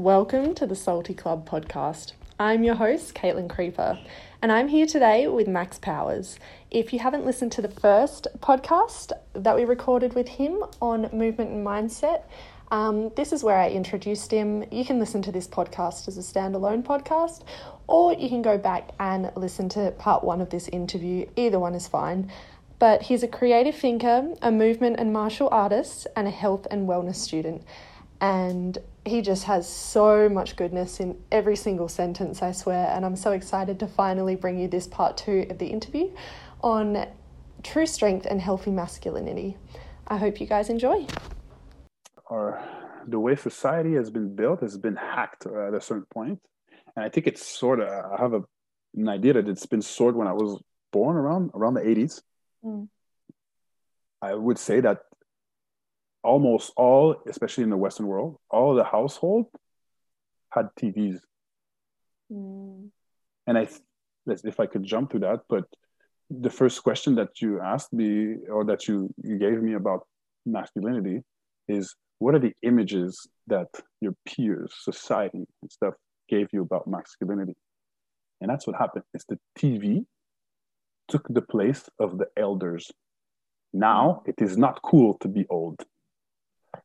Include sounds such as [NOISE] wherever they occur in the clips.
Welcome to the Salty Club podcast. I'm your host, Caitlin Creeper, and I'm here today with Max Powers. If you haven't listened to the first podcast that we recorded with him on movement and mindset, um, this is where I introduced him. You can listen to this podcast as a standalone podcast, or you can go back and listen to part one of this interview. Either one is fine. But he's a creative thinker, a movement and martial artist, and a health and wellness student and he just has so much goodness in every single sentence, I swear. And I'm so excited to finally bring you this part two of the interview on true strength and healthy masculinity. I hope you guys enjoy. Or the way society has been built has been hacked at a certain point. And I think it's sort of, I have a, an idea that it's been sort when I was born around around the 80s. Mm. I would say that almost all, especially in the Western world, all the household had TVs. Mm. And I, if I could jump to that, but the first question that you asked me or that you, you gave me about masculinity is what are the images that your peers, society, and stuff gave you about masculinity? And that's what happened. Is the TV took the place of the elders. Now it is not cool to be old.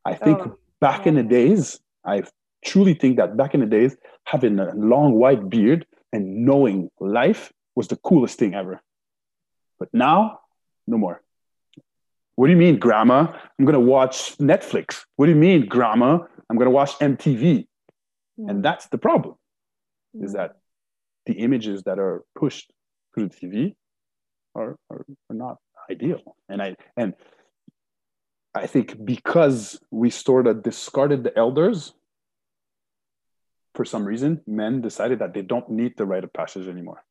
I oh, think oh, back yeah. in the days, I truly think that back in the days, having a long white beard and knowing life was the coolest thing ever. But now, no more. What do you mean, grandma? I'm gonna watch Netflix. What do you mean, grandma? I'm gonna watch MTV. Yeah. Hmm. And that's the problem, yeah. is that the images that are pushed through the TV are, are, are not ideal. And I and I think because we sort of discarded the elders, for some reason, men decided that they don't need the rite of passage anymore.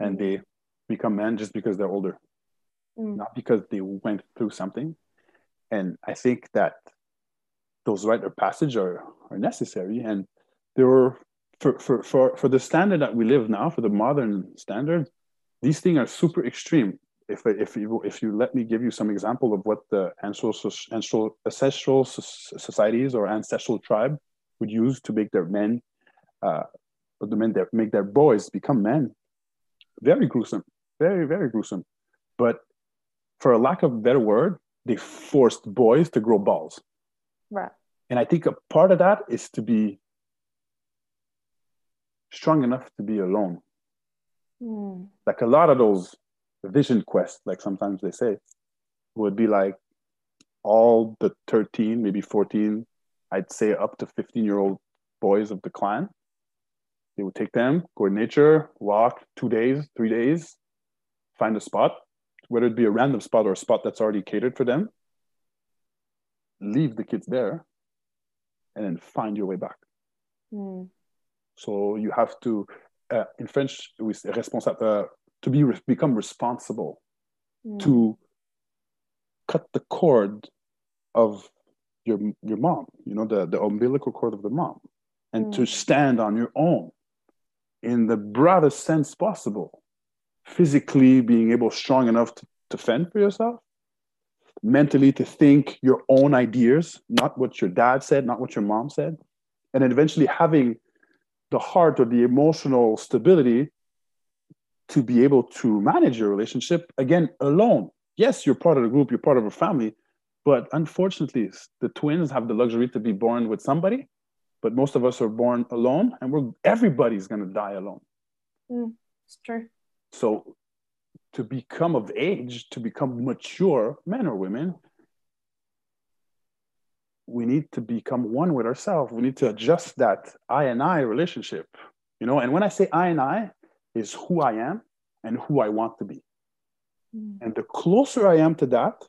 And they become men just because they're older, mm. not because they went through something. And I think that those rite of passage are, are necessary. And there were, for, for, for, for the standard that we live now, for the modern standard, these things are super extreme if if you if you let me give you some example of what the ancestral ancestral societies or ancestral tribe would use to make their men, uh, the men that make their boys become men, very gruesome, very very gruesome. But for a lack of a better word, they forced boys to grow balls. Right. And I think a part of that is to be strong enough to be alone. Mm. Like a lot of those vision quest, like sometimes they say, would be like all the 13, maybe 14, I'd say up to 15 year old boys of the clan. They would take them, go in nature, walk two days, three days, find a spot, whether it be a random spot or a spot that's already catered for them, leave the kids there, and then find your way back. Mm. So you have to, uh, in French, we say responsable, uh, to be become responsible mm. to cut the cord of your your mom you know the the umbilical cord of the mom and mm. to stand on your own in the broadest sense possible physically being able strong enough to, to fend for yourself mentally to think your own ideas not what your dad said not what your mom said and eventually having the heart or the emotional stability to be able to manage your relationship again alone. Yes, you're part of the group, you're part of a family, but unfortunately, the twins have the luxury to be born with somebody, but most of us are born alone, and we're everybody's going to die alone. Mm, it's true. So, to become of age, to become mature, men or women, we need to become one with ourselves. We need to adjust that I and I relationship, you know. And when I say I and I, is who I am and who I want to be. Mm. And the closer I am to that,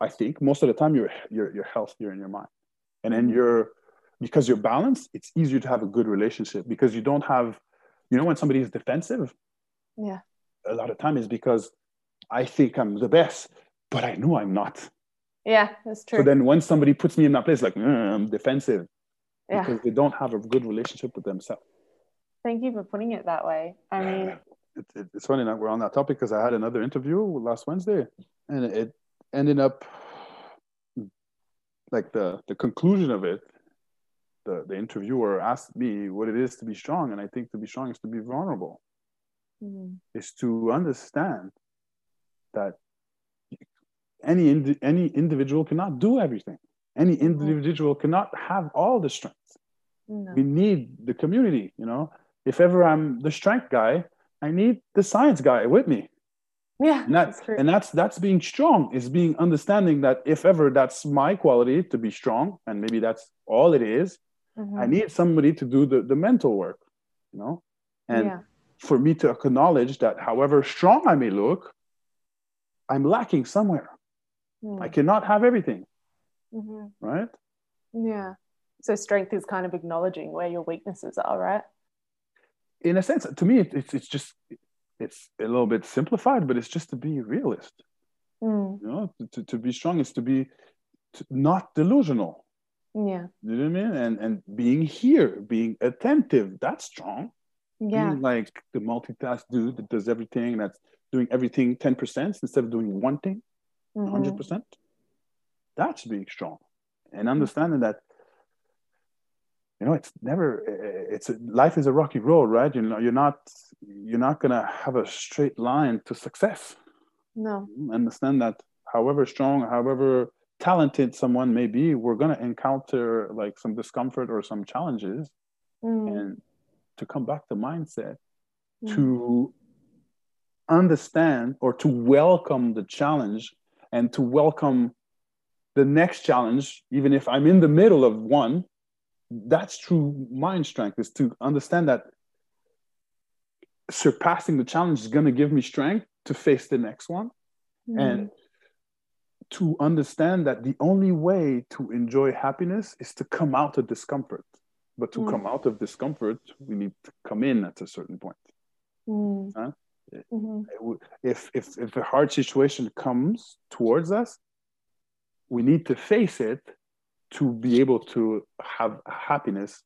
I think most of the time you're you're you're healthier in your mind. And then mm. you're because you're balanced, it's easier to have a good relationship because you don't have, you know, when somebody is defensive, yeah, a lot of time is because I think I'm the best, but I know I'm not. Yeah, that's true. So then when somebody puts me in that place, like mm, I'm defensive, yeah. because they don't have a good relationship with themselves. Thank you for putting it that way. I mean, it, it, it's funny that we're on that topic because I had another interview last Wednesday, and it ended up like the the conclusion of it the, the interviewer asked me what it is to be strong, and I think to be strong is to be vulnerable. Mm. Is to understand that any indi- any individual cannot do everything. Any mm-hmm. individual cannot have all the strength. No. We need the community. You know, if ever I'm the strength guy, I need the science guy with me. Yeah, and that's, that's and that's that's being strong. Is being understanding that if ever that's my quality to be strong, and maybe that's all it is, mm-hmm. I need somebody to do the the mental work. You know, and yeah. for me to acknowledge that, however strong I may look, I'm lacking somewhere. Mm. I cannot have everything. Mm-hmm. Right? Yeah. So strength is kind of acknowledging where your weaknesses are, right? In a sense, to me, it's it's just it's a little bit simplified, but it's just to be realist. Mm. You know, to, to be strong is to be to, not delusional. Yeah. You know what I mean? And and being here, being attentive, that's strong. Yeah. Being like the multitask dude that does everything, that's doing everything 10% instead of doing one thing mm-hmm. 100%. That's being strong. And understanding that you know it's never it's life is a rocky road right you know you're not you're not gonna have a straight line to success no understand that however strong however talented someone may be we're gonna encounter like some discomfort or some challenges mm. and to come back to mindset mm. to understand or to welcome the challenge and to welcome the next challenge even if i'm in the middle of one that's true mind strength is to understand that surpassing the challenge is going to give me strength to face the next one mm. and to understand that the only way to enjoy happiness is to come out of discomfort but to mm. come out of discomfort we need to come in at a certain point mm. huh? mm-hmm. if, if if a hard situation comes towards us we need to face it to be able to have happiness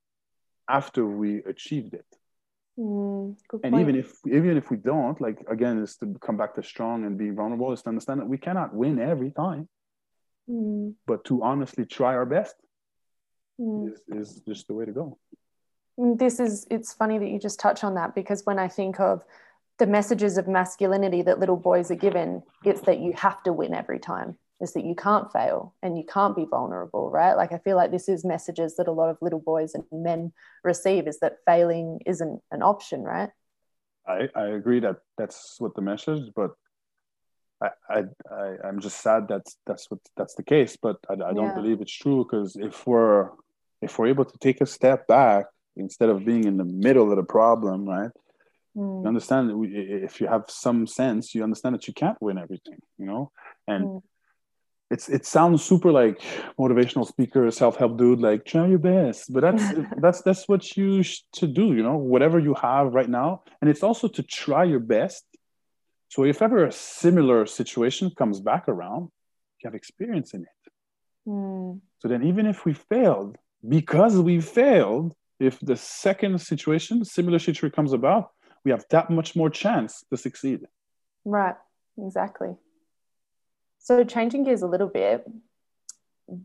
after we achieved it. Mm, and point. even if even if we don't, like again, is to come back to strong and be vulnerable, is to understand that we cannot win every time, mm. but to honestly try our best mm. is, is just the way to go. Mm, this is it's funny that you just touch on that because when I think of the messages of masculinity that little boys are given, it's that you have to win every time is that you can't fail and you can't be vulnerable right? Like i feel like this is messages that a lot of little boys and men receive is that failing isn't an option right? I i agree that that's what the message but I, I, I am just sad that that's what that's the case, but I, I don't yeah. believe it's true because if we're if we're able to take a step back instead of being in the middle of the problem, right? You understand that we, if you have some sense, you understand that you can't win everything, you know, and mm it's it sounds super like motivational speaker self-help dude like try your best. But that's [LAUGHS] that's that's what you should do you know whatever you have right now. And it's also to try your best. So if ever a similar situation comes back around you have experience in it. Mm. so then even if we failed because we failed if the second situation similar situation comes about we have that much more chance to succeed. Right. Exactly so, changing gears a little bit.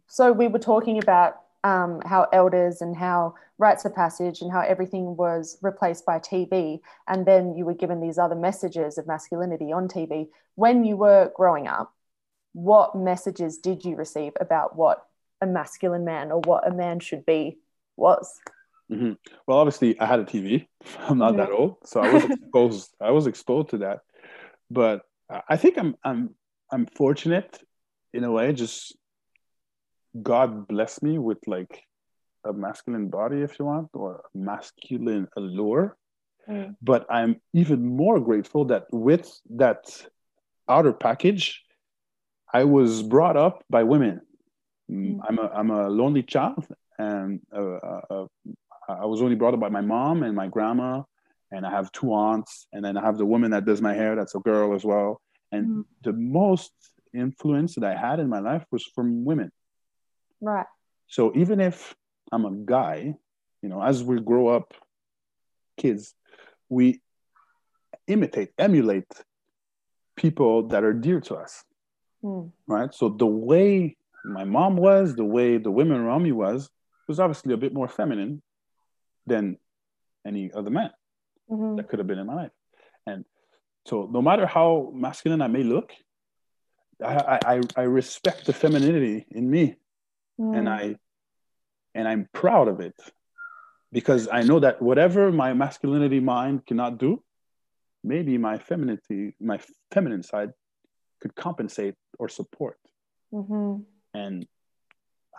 So, we were talking about um, how elders and how rites of passage and how everything was replaced by TV. And then you were given these other messages of masculinity on TV. When you were growing up, what messages did you receive about what a masculine man or what a man should be was? Mm-hmm. Well, obviously, I had a TV. [LAUGHS] I'm not mm-hmm. that old, so I was exposed. I was exposed to that. But I think I'm I'm I'm fortunate in a way. Just God bless me with like a masculine body, if you want, or masculine allure. Mm. But I'm even more grateful that with that outer package, I was brought up by women. Mm. I'm a I'm a lonely child, and uh, uh, uh, I was only brought up by my mom and my grandma, and I have two aunts, and then I have the woman that does my hair. That's a girl as well. And mm. the most influence that I had in my life was from women. Right. So even if I'm a guy, you know, as we grow up, kids, we imitate, emulate people that are dear to us. Mm. Right. So the way my mom was, the way the women around me was, was obviously a bit more feminine than any other man Mhm. that could have been in my life. And so, no matter how masculine I may look, I I, I respect the femininity in me, and Mm. I and I'm proud of it because I know that whatever my masculinity mind cannot do, maybe my femininity, my feminine side, could compensate or support. Mhm. And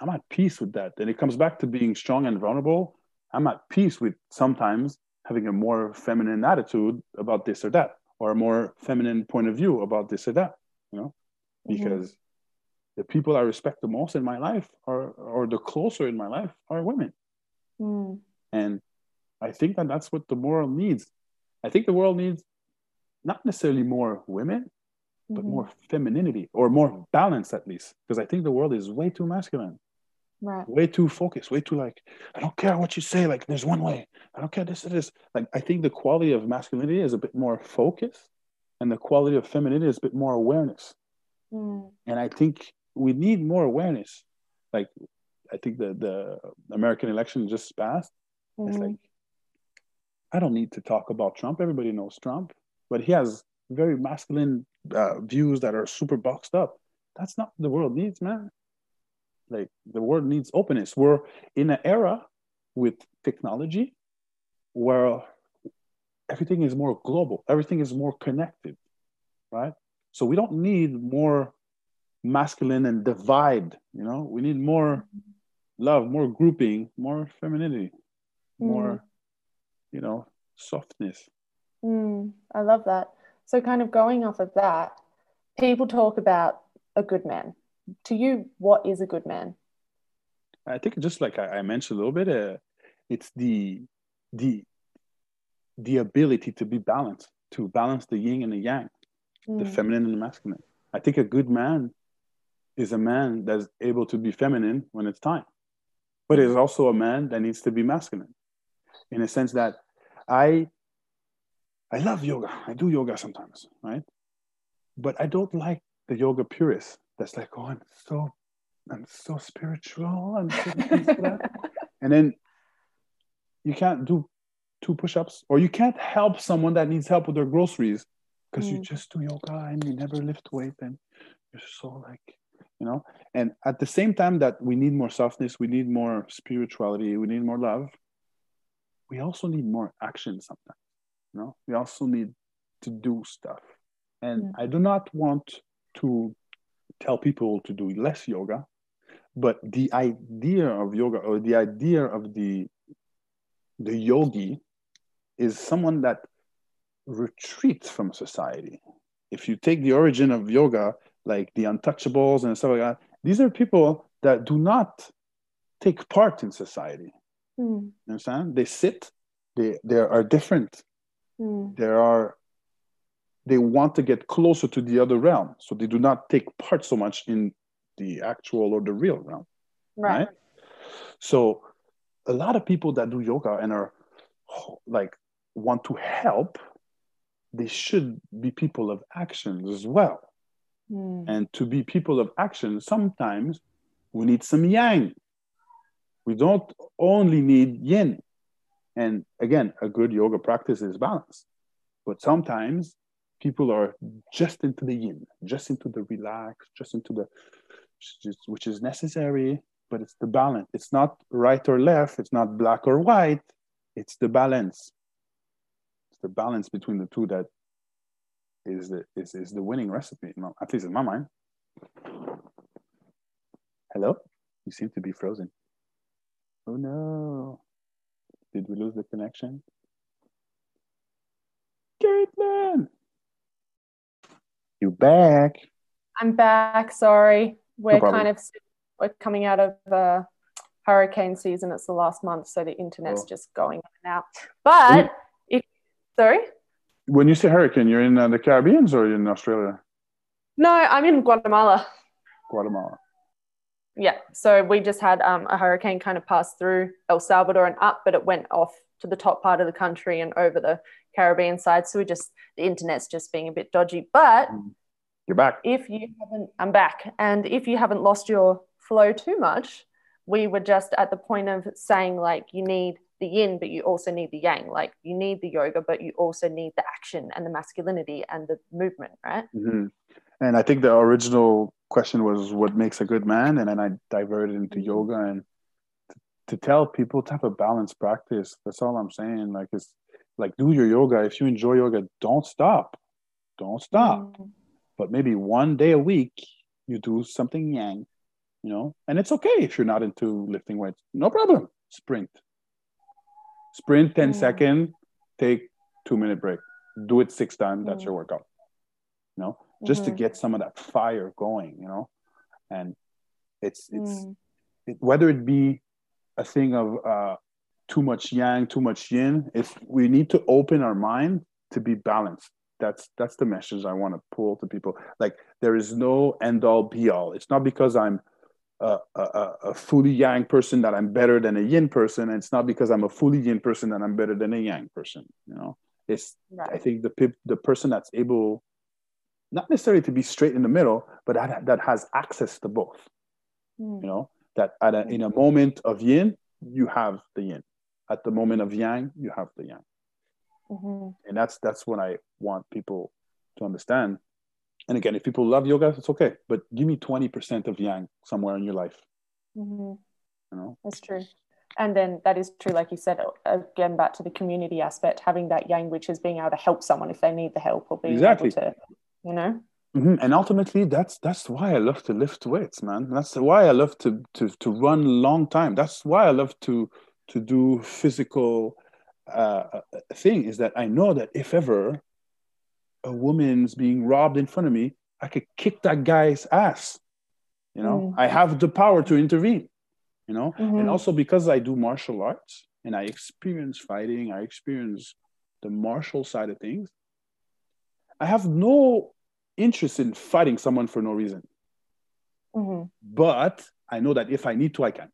I'm at peace with that. And it comes back to being strong and vulnerable. I'm at peace with sometimes having a more feminine attitude about this or that, or a more feminine point of view about this or that, you know, Mhm. because the people I respect the most in my life are, or the closer in my life are women. Mm. And I think that that's what the world needs. I think the world needs not necessarily more women, but Mhm. more femininity or more balance at least. Because I think the world is way too masculine, Right. way too focused, way too like, I don't care what you say, like there's one way. I don't care this, this. Like I think the quality of masculinity is a bit more focus and the quality of femininity is a bit more awareness. Mm. And I think we need more awareness. Like I think the the American election just passed. It's Mhm. like I don't need to talk about Trump. Everybody knows Trump, but he has very masculine uh, views that are super boxed up. That's not what the world needs, man. Like the world needs openness. We're in an era with technology where everything is more global, everything is more connected, right? So we don't need more masculine and divide. You know, we need more love, more grouping, more femininity, more, you know, softness. Mm. I love that. So, kind of going off of that, people talk about a good man. To you, what is a good man? I think just like I, I mentioned a little bit, uh, it's the the the ability to be balanced, to balance the yin and the yang, the Mm. feminine and the masculine. I think a good man is a man that's able to be feminine when it's time, but is also a man that needs to be masculine, in a sense that I I love yoga. I do yoga sometimes, right? But I don't like the yoga purist that's like, oh, I'm so I'm so spiritual. I'm so that. [LAUGHS] and then you can't do two push-ups or you can't help someone that needs help with their groceries because you Mm. just do yoga and you never lift weight and you're so like you know and at the same time that we need more softness we need more spirituality we need more love we also need more action sometimes you know we also need to do stuff and Mm. i do not want to tell people to do less yoga but the idea of yoga or the idea of the the yogi is someone that retreats from society if you take the origin of yoga like the untouchables and stuff like that these are people that do not take part in society Mm. you understand they sit they they are different Mm. there are they want to get closer to the other realm so they do not take part so much in the actual or the real realm Right. right? So a lot of people that do yoga and are like want to help, they should be people of action as well. Mm. And to be people of action, sometimes we need some yang. We don't only need yin. And again, a good yoga practice is balance. But sometimes people are just into the yin, just into the relax, just into the which is necessary, but it's the balance. It's not right or left, it's not black or white, it's the balance. It's the balance between the two that is the is, is the winning recipe, at least in my mind. Hello? You seem to be frozen. Oh no. Did we lose the connection? Caitlin! You back. I'm back. Sorry. We're problem. kind of we're coming out of uh, hurricane season. It's the last month, so the internet's Oh. just going in and out. But if sorry, When you say hurricane, you're in uh, the Caribbean or you're in Australia? no, I'm in Guatemala. Guatemala. Yeah, so we just had um, a hurricane kind of pass through El Salvador and up, but it went off to the top part of the country and over the Caribbean side. So we just the internet's just being a bit dodgy. But You're back. if you haven't, I'm back, and if you haven't lost your flow too much, we were just at the point of saying like you need the yin but you also need the yang like you need the yoga but you also need the action and the masculinity and the movement right mm-hmm. and i think the original question was what makes a good man and then i diverted into mm-hmm. yoga and to tell people to have a balanced practice that's all i'm saying like it's like do your yoga if you enjoy yoga don't stop don't stop mm-hmm. but maybe one day a week you do something yang you know and it's okay if you're not into lifting weights no problem sprint sprint 10 mm. second take two minute break do it six times that's mm. your workout you know just mm-hmm. to get some of that fire going you know and it's it's mm. it, whether it be a thing of uh, too much yang too much yin if we need to open our mind to be balanced that's that's the message i want to pull to people like there is no end all be all it's not because i'm a, a, a, fully yang person that I'm better than a yin person. And it's not because I'm a fully yin person that I'm better than a yang person. You know, it's right. I think the the person that's able, not necessarily to be straight in the middle, but that that has access to both. Mm. You know, that at a, in a moment of yin, you have the yin. At the moment of yang, you have the yang. Mm-hmm. And that's that's what I want people to understand and again, if people love yoga, it's okay. But give me 20% of yang somewhere in your life. Mm-hmm. You know? That's true. And then that is true, like you said, again, back to the community aspect, having that yang, which is being able to help someone if they need the help or being exactly. able to, you know? Mm-hmm. And ultimately, that's that's why I love to lift weights, man. That's why I love to to to run long time. That's why I love to to do physical uh, thing. Is that I know that if ever a woman's being robbed in front of me, I could kick that guy's ass. You know, mm. I have the power to intervene, you know, mm-hmm. and also because I do martial arts and I experience fighting, I experience the martial side of things. I have no interest in fighting someone for no reason. Mm-hmm. But I know that if I need to, I can.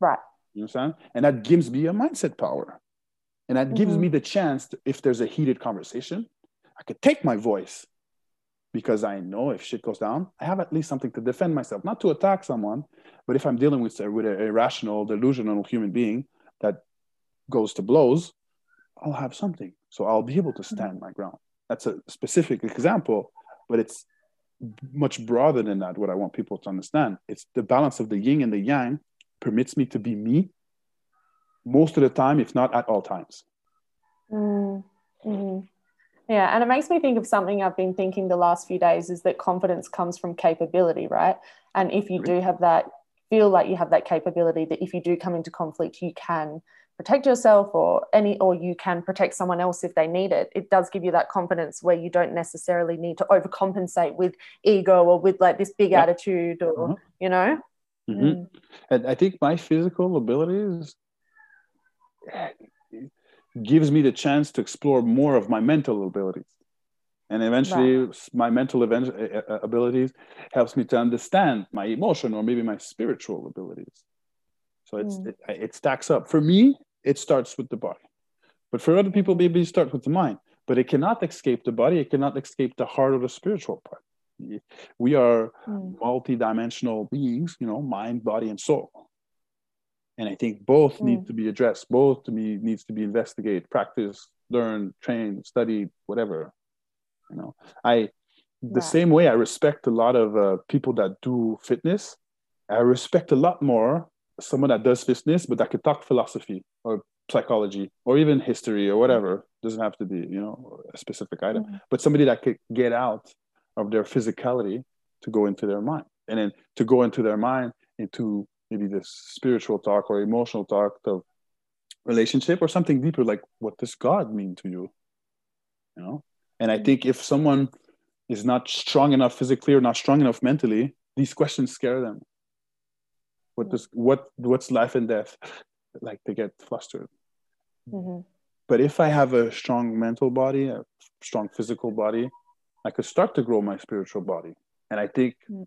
Right. You understand? And that gives me a mindset power. And that mm-hmm. gives me the chance, to, if there's a heated conversation, I could take my voice because I know if shit goes down, I have at least something to defend myself, not to attack someone, but if I'm dealing with, with an irrational, delusional human being that goes to blows, I'll have something. So I'll be able to mm-hmm. stand my ground. That's a specific example, but it's much broader than that. What I want people to understand it's the balance of the yin and the yang permits me to be me most of the time, if not at all times. Mm-hmm. Yeah, and it makes me think of something I've been thinking the last few days is that confidence comes from capability, right? And if you do have that, feel like you have that capability, that if you do come into conflict, you can protect yourself or any or you can protect someone else if they need it it does give you that confidence where you don't necessarily need to overcompensate with ego or with like this big yeah. attitude or uh-huh. you know mm-hmm. mm. and i think my physical abilities gives me the chance to explore more of my mental abilities. And eventually my mental event, uh, uh, abilities helps me to understand my emotion or maybe my spiritual abilities. So it's mm. it, it, stacks up. For me it starts with the body. But for other people maybe it starts with the mind. But it cannot escape the body. It cannot escape the heart of the spiritual part we are mm. multi-dimensional beings you know mind body and soul and i think both mm. need to be addressed both to me needs to be investigated practice learn train study whatever you know i the yeah. same way i respect a lot of uh, people that do fitness i respect a lot more someone that does fitness but that could talk philosophy or psychology or even history or whatever doesn't have to be you know a specific item mm. but somebody that could get out of their physicality to go into their mind. And then to go into their mind into maybe this spiritual talk or emotional talk of relationship or something deeper like what does god mean to you? You know? And i think if someone is not strong enough physically or not strong enough mentally these questions scare them. What does what what's life and death [LAUGHS] like they get flustered? Mm-hmm. but if i have a strong mental body a strong physical body i could start to grow my spiritual body and i think mm-hmm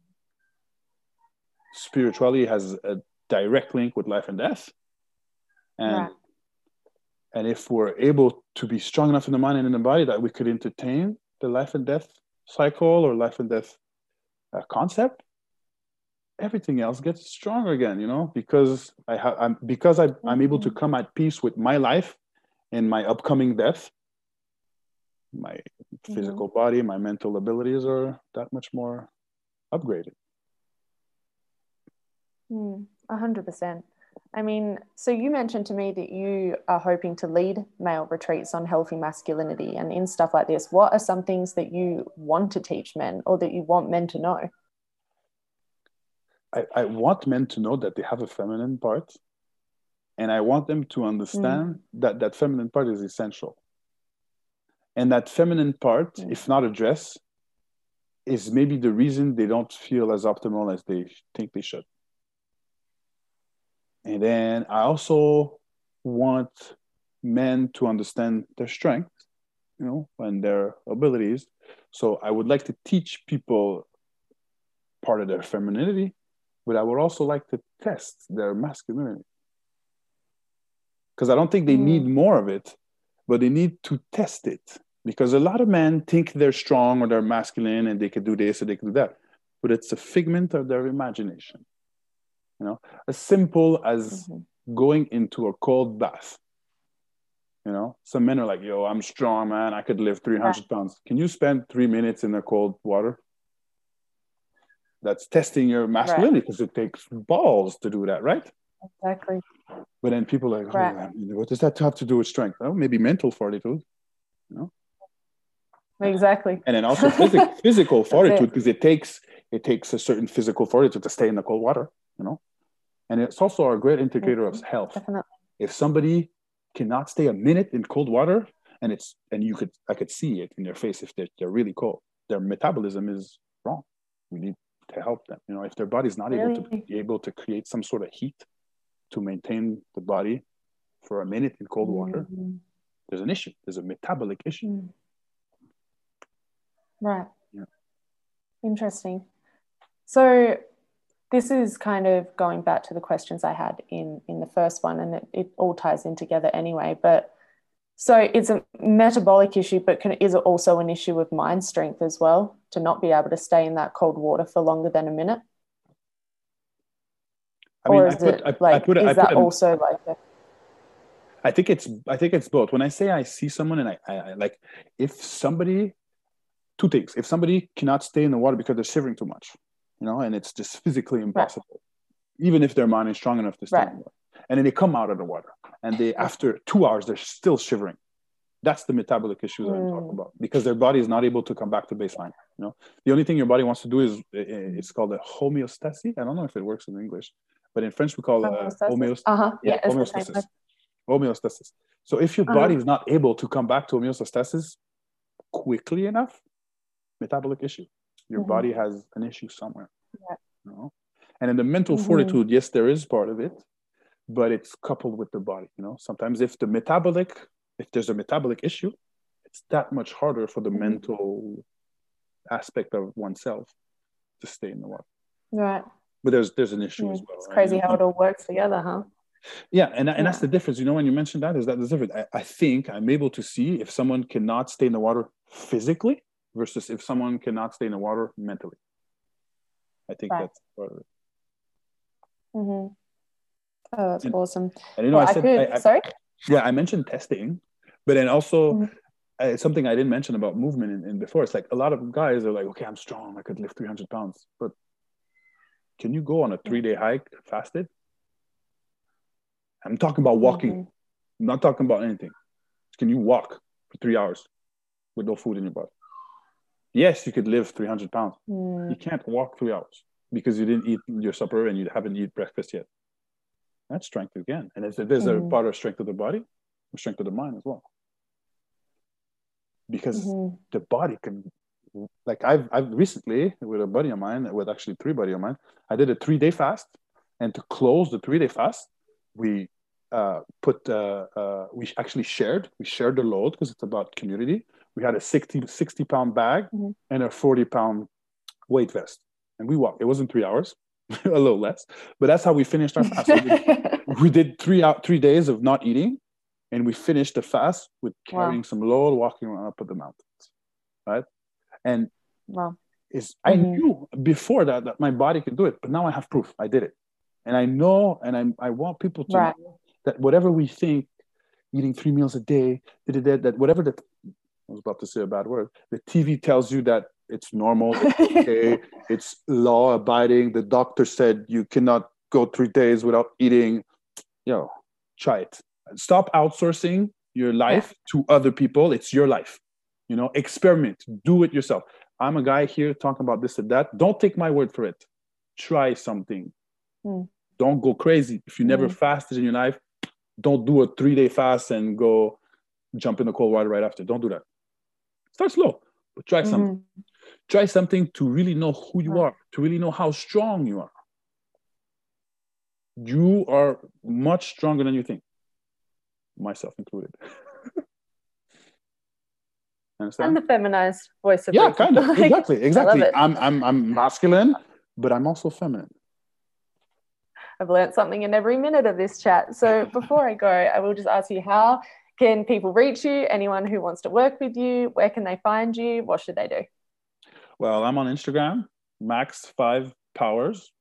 spirituality has a direct link with life and death. And right. and if we're able to be strong enough in the mind and in the body that we could entertain the life and death cycle or life and death uh, concept, everything else gets stronger again you know because i have i'm because I, i'm able to Mhm. come at peace with my life and my upcoming death my physical body my mental abilities are that much more upgraded Mm, A hundred percent. I mean, so you mentioned to me that you are hoping to lead male retreats on healthy masculinity and in stuff like this. What are some things that you want to teach men or that you want men to know? I, I want men to know that they have a feminine part and i want them to understand that that feminine part is essential and that feminine part Mm. if not addressed is maybe the reason they don't feel as optimal as they think they should and then i also want men to understand their strengths you know and their abilities so i would like to teach people part of their femininity but i would also like to test their masculinity because i don't think they Mm. need more of it but they need to test it because a lot of men think they're strong or they're masculine and they can do this or they can do that but it's a figment of their imagination you know as simple as Mhm. going into a cold bath you know some men are like yo i'm strong man i could lift 300 pounds can you spend three minutes in the cold water that's testing your masculinity because it takes balls to do that right Exactly. but then people are like, oh, Right. I mean, what does that have to do with strength? Oh, maybe mental fortitude. Exactly. and then also [LAUGHS] physical, physical fortitude because it takes it takes a certain physical fortitude to stay in the cold water you know and it's also a great indicator of Mhm. health Definitely. if somebody cannot stay a minute in cold water and it's and you could i could see it in their face if they're, they're really cold their metabolism is wrong we need to help them you know if their body's not able to be able to create some sort of heat to maintain the body for a minute in cold water Mhm. there's an issue there's a metabolic issue Mm. Right. Yeah. Interesting. So this is kind of going back to the questions I had in in the first one, and it, it all ties in together anyway. But so it's a metabolic issue, but can, is it also an issue of mind strength as well to not be able to stay in that cold water for longer than a minute? i mean or i is put it I, I like put is I put that a- also like a, I think it's I think it's both. When I say I see someone and I, I, I like if somebody two things. If somebody cannot stay in the water because they're shivering too much, you know, and it's just physically impossible, even if their mind is strong enough to stay Right. in the water. And then they come out of the water and they after two hours they're still shivering. That's the metabolic issue that I'm talking Mm. about because their body is not able to come back to baseline. You know, the only thing your body wants to do is it's called a homeostasis. I don't know if it works in English, but in French we call it uh, homeostasis uh-huh. yeah, Yeah, it's the same. homeostasis. Homeostasis. So if your Uh-huh. body is not able to come back to homeostasis quickly enough, metabolic issue. Your Mhm. body has an issue somewhere. Yeah. You know? And in the mental Mhm. fortitude, yes, there is part of it, but it's coupled with the body. You know, sometimes if the metabolic, if there's a metabolic issue, it's that much harder for the Mhm. mental aspect of oneself to stay in the water. Right. But there's there's an issue Yeah. as well. It's right? crazy how it all works together, huh? Yeah, and, and that's the difference. You know, when you mentioned that, is that the difference? I, I think I'm able to see if someone cannot stay in the water physically versus if someone cannot stay in the water mentally. I think Right. that's part of it. hmm Oh, that's And- awesome. And you know, Well, I I could, I, I, sorry? yeah, I mentioned testing, but then also Mhm. uh, something I didn't mention about movement in, in before. It's like a lot of guys are like, okay, I'm strong, I could lift 300 pounds, but can you go on a three day hike fasted? I'm talking about walking. Mhm. I'm not talking about anything. Can you walk for three hours with no food in your body? Yes, you could live 300 pounds. Mm, You can't walk three hours because you didn't eat your supper and you haven't eaten breakfast yet. That's strength again. And there's, there's a Mhm. part of strength of the body, strength of the mind as well. Because mhm. the body can, like I've, I've recently with a buddy of mine, with actually three buddy of mine, I did a three day fast. And to close the three day fast, we uh, put, uh, uh, we actually shared, we shared the load because it's about community. We had a 60, 60 pound bag Mhm. and a 40 pound weight vest. And we walked. It wasn't three hours, [LAUGHS] a little less, but that's how we finished our fast. We, [LAUGHS] we did three out three days of not eating, and we finished the fast with Wow. carrying some load, walking around up the mountains, right? And wow. is I mm-hmm. knew before that that my body could do it, but now I have proof. I did it, and I know, and I I want people to right. know that whatever we think, eating three meals a day, that, that whatever that I was about to say a bad word. The TV tells you that it's normal, it's [LAUGHS] okay, it's law abiding. The doctor said you cannot go three days without eating. Yo, try it. Stop outsourcing your life yeah. to other people. It's your life. You know, experiment, do it yourself. I'm a guy here talking about this and that. Don't take my word for it. Try something. Mm. Don't go crazy. If you never mm. fasted in your life, don't do a three day fast and go jump in the cold water right after. Don't do that. Start slow, but try mm-hmm. something. Try something to really know who you are, to really know how strong you are. You are much stronger than you think, myself included. [LAUGHS] Understand? And the feminized voice of yeah, kind of [LAUGHS] like, exactly, exactly. I'm I'm I'm masculine, but I'm also feminine. I've learned something in every minute of this chat. So before I go, I will just ask you how can people reach you? Anyone who wants to work with you, where can they find you? What should they do? Well, I'm on Instagram, Max Five Powers.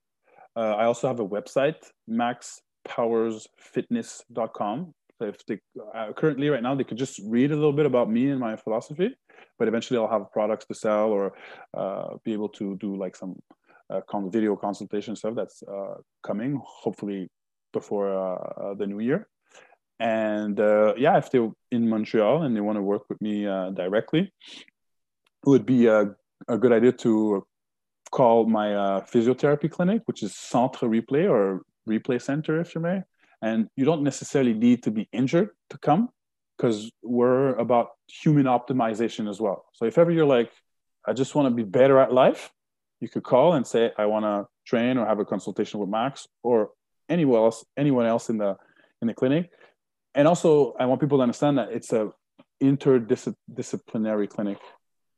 Uh, I also have a website, maxpowersfitness.com. So if they uh, currently right now they could just read a little bit about me and my philosophy, but eventually I'll have products to sell or uh, be able to do like some uh, video consultation stuff that's uh, coming, hopefully before uh, the new year. And uh, yeah, if they're in Montreal and they want to work with me uh, directly, it would be a, a good idea to call my uh, physiotherapy clinic, which is Centre Replay or Replay Center, if you may and you don't necessarily need to be injured to come because we're about human optimization as well. So if ever you're like, I just want to be better at life, you could call and say, I want to train or have a consultation with Max or anyone else, anyone else in the in the clinic. And also, I want people to understand that it's a interdisciplinary clinic.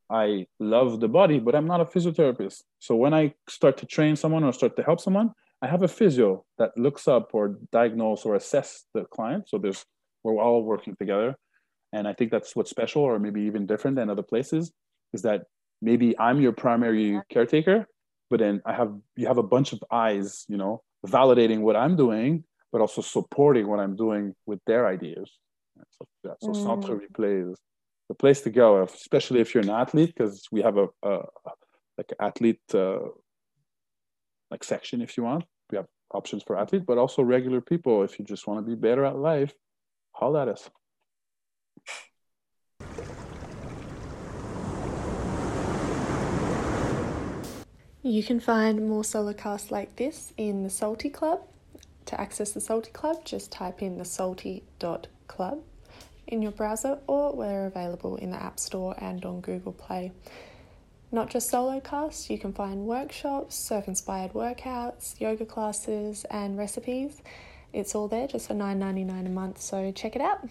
I love the body, but I'm not a physiotherapist. So when I start to train someone or start to help someone, I have a physio that looks up or diagnose or assess the client. So there's we're all working together. And I think that's what's special or maybe even different than other places is that maybe I'm your primary caretaker, but then I have you have a bunch of eyes, you know, validating what I'm doing, but also supporting what I'm doing with their ideas. So, yeah, so mm. Centre Replay is the place to go, especially if you're an athlete, because we have a, a, like athlete uh, like section if you want. We have options for athletes, but also regular people. If you just want to be better at life, holla at us. You can find more solo casts like this in the Salty Club. To access the Salty Club, just type in the salty.club in your browser or we're available in the App Store and on Google Play. Not just solo casts, you can find workshops, surf inspired workouts, yoga classes, and recipes. It's all there just for $9.99 a month, so check it out.